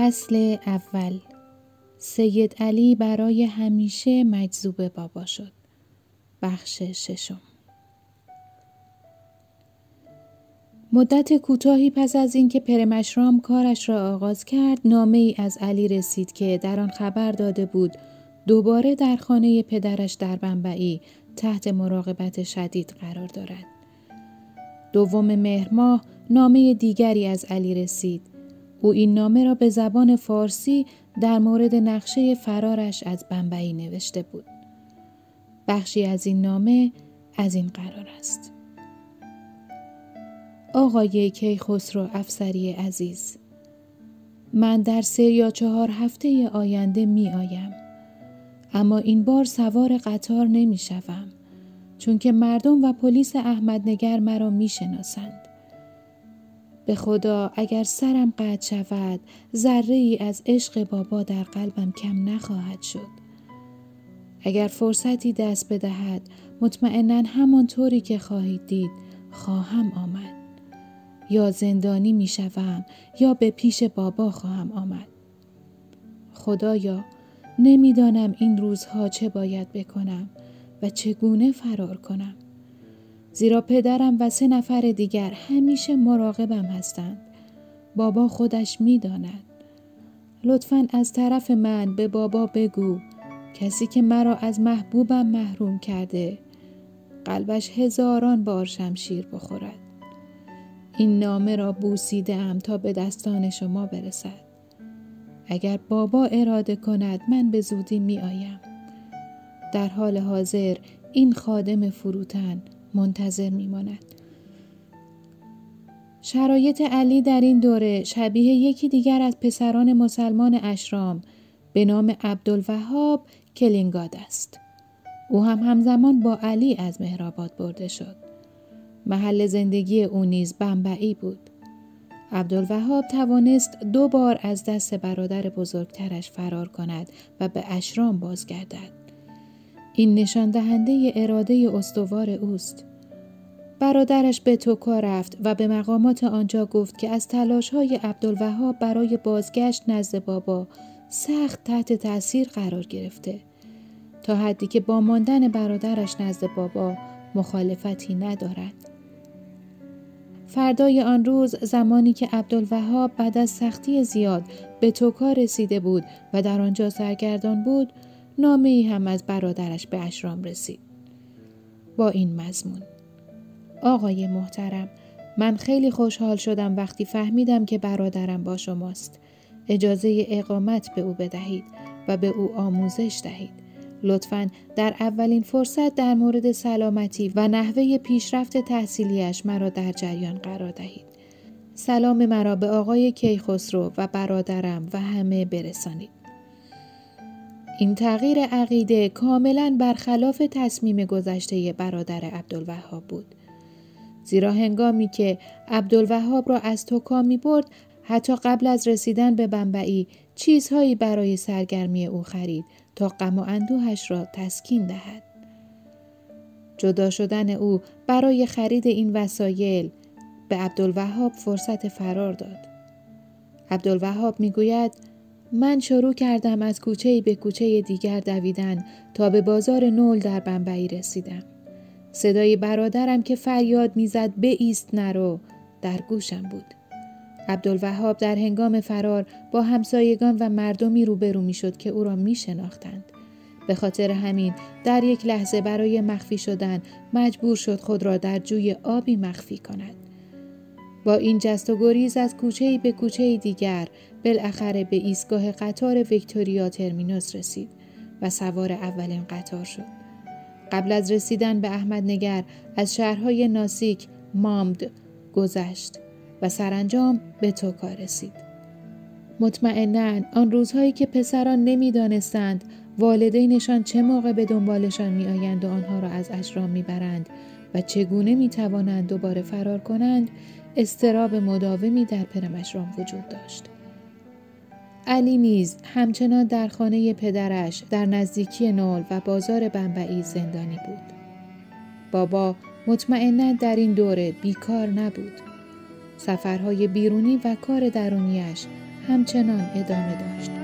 فصل اول. سید علی برای همیشه مجذوب بابا شد. بخش ششم. مدت کوتاهی پس از اینکه پرمشرام کارش را آغاز کرد نامه ای از علی رسید که در آن خبر داده بود دوباره در خانه پدرش در بنبعی تحت مراقبت شدید قرار دارد. دوم مهر ماه نامه دیگری از علی رسید. او این نامه را به زبان فارسی در مورد نقشه فرارش از بمبئی نوشته بود. بخشی از این نامه از این قرار است. آقای کیخسرو افسری عزیز من در سه یا چهار هفته آینده می آیم. اما این بار سوار قطار نمی شوم. چون که مردم و پلیس احمد نگر مرا می شناسند. به خدا اگر سرم قطع شود ذره ای از عشق بابا در قلبم کم نخواهد شد. اگر فرصتی دست بدهد مطمئنا همانطوری که خواهید دید خواهم آمد. یا زندانی می شوم یا به پیش بابا خواهم آمد. خدایا نمی‌دانم این روزها چه باید بکنم و چگونه فرار کنم. زیرا پدرم و سه نفر دیگر همیشه مراقبم هستند. بابا خودش می‌داند. لطفا از طرف من به بابا بگو کسی که مرا از محبوبم محروم کرده قلبش هزاران بار شمشیر بخورد. این نامه را بوسیده ام تا به دستان شما برسد. اگر بابا اراده کند من به زودی می آیم. در حال حاضر این خادم فروتن منتظر میماند. شرایط علی در این دوره شبیه یکی دیگر از پسران مسلمان اشرام به نام عبدالوهاب کلینگاد است. او هم همزمان با علی از مهرآباد برده شد. محل زندگی او نیز بمبعی بود. عبدالوهاب توانست دو بار از دست برادر بزرگترش فرار کند و به اشرام بازگردد. این نشان دهنده اراده استوار اوست. برادرش به توکا رفت و به مقامات آنجا گفت که از تلاش های عبدالوهاب برای بازگشت نزد بابا سخت تحت تاثیر قرار گرفته تا حدی که با ماندن برادرش نزد بابا مخالفتی ندارد. فردای آن روز زمانی که عبدالوهاب بعد از سختی زیاد به توکا رسیده بود و در آنجا سرگردان بود نامه ای هم از برادرش به اشرام رسید. با این مضمون آقای محترم من خیلی خوشحال شدم وقتی فهمیدم که برادرم با شماست. اجازه اقامت به او بدهید و به او آموزش دهید. لطفا در اولین فرصت در مورد سلامتی و نحوه پیشرفت تحصیلیش مرا در جریان قرار دهید. سلام مرا به آقای کیخسرو و برادرم و همه برسانید. این تغییر عقیده کاملا برخلاف تصمیم گذشته برادر عبدالوهاب بود. زیرا هنگامی که عبدالوهاب را از توکا می برد حتی قبل از رسیدن به بمبئی چیزهایی برای سرگرمی او خرید تا غم و اندوهش را تسکین دهد. جدا شدن او برای خرید این وسایل به عبدالوهاب فرصت فرار داد. عبدالوهاب می‌گوید من شروع کردم از کوچه به کوچه دیگر دویدن تا به بازار نول در بمبئی رسیدم. صدای برادرم که فریاد می‌زد به ایست نرو در گوشم بود. عبدالوهاب در هنگام فرار با همسایگان و مردمی روبرو می شد که او را می شناختند. به خاطر همین در یک لحظه برای مخفی شدن مجبور شد خود را در جوی آبی مخفی کند. با این جست و گریز از کوچه به کوچه دیگر بالاخره به ایستگاه قطار ویکتوریا ترمینوس رسید و سوار اولین قطار شد. قبل از رسیدن به احمد نگر از شهرهای ناسیک، مامد گذشت و سرانجام به توکا رسید. مطمئنا آن روزهایی که پسران نمی‌دانستند والدینشان چه موقع به دنبالشان می آیند و آنها را از اشرام می برند و چگونه می توانند دوباره فرار کنند استراب مداومی در پرمشرام وجود داشت. علی نیز همچنان در خانه پدرش در نزدیکی نول و بازار بمبئی زندانی بود. بابا مطمئنا در این دوره بیکار نبود. سفرهای بیرونی و کار درونیش همچنان ادامه داشت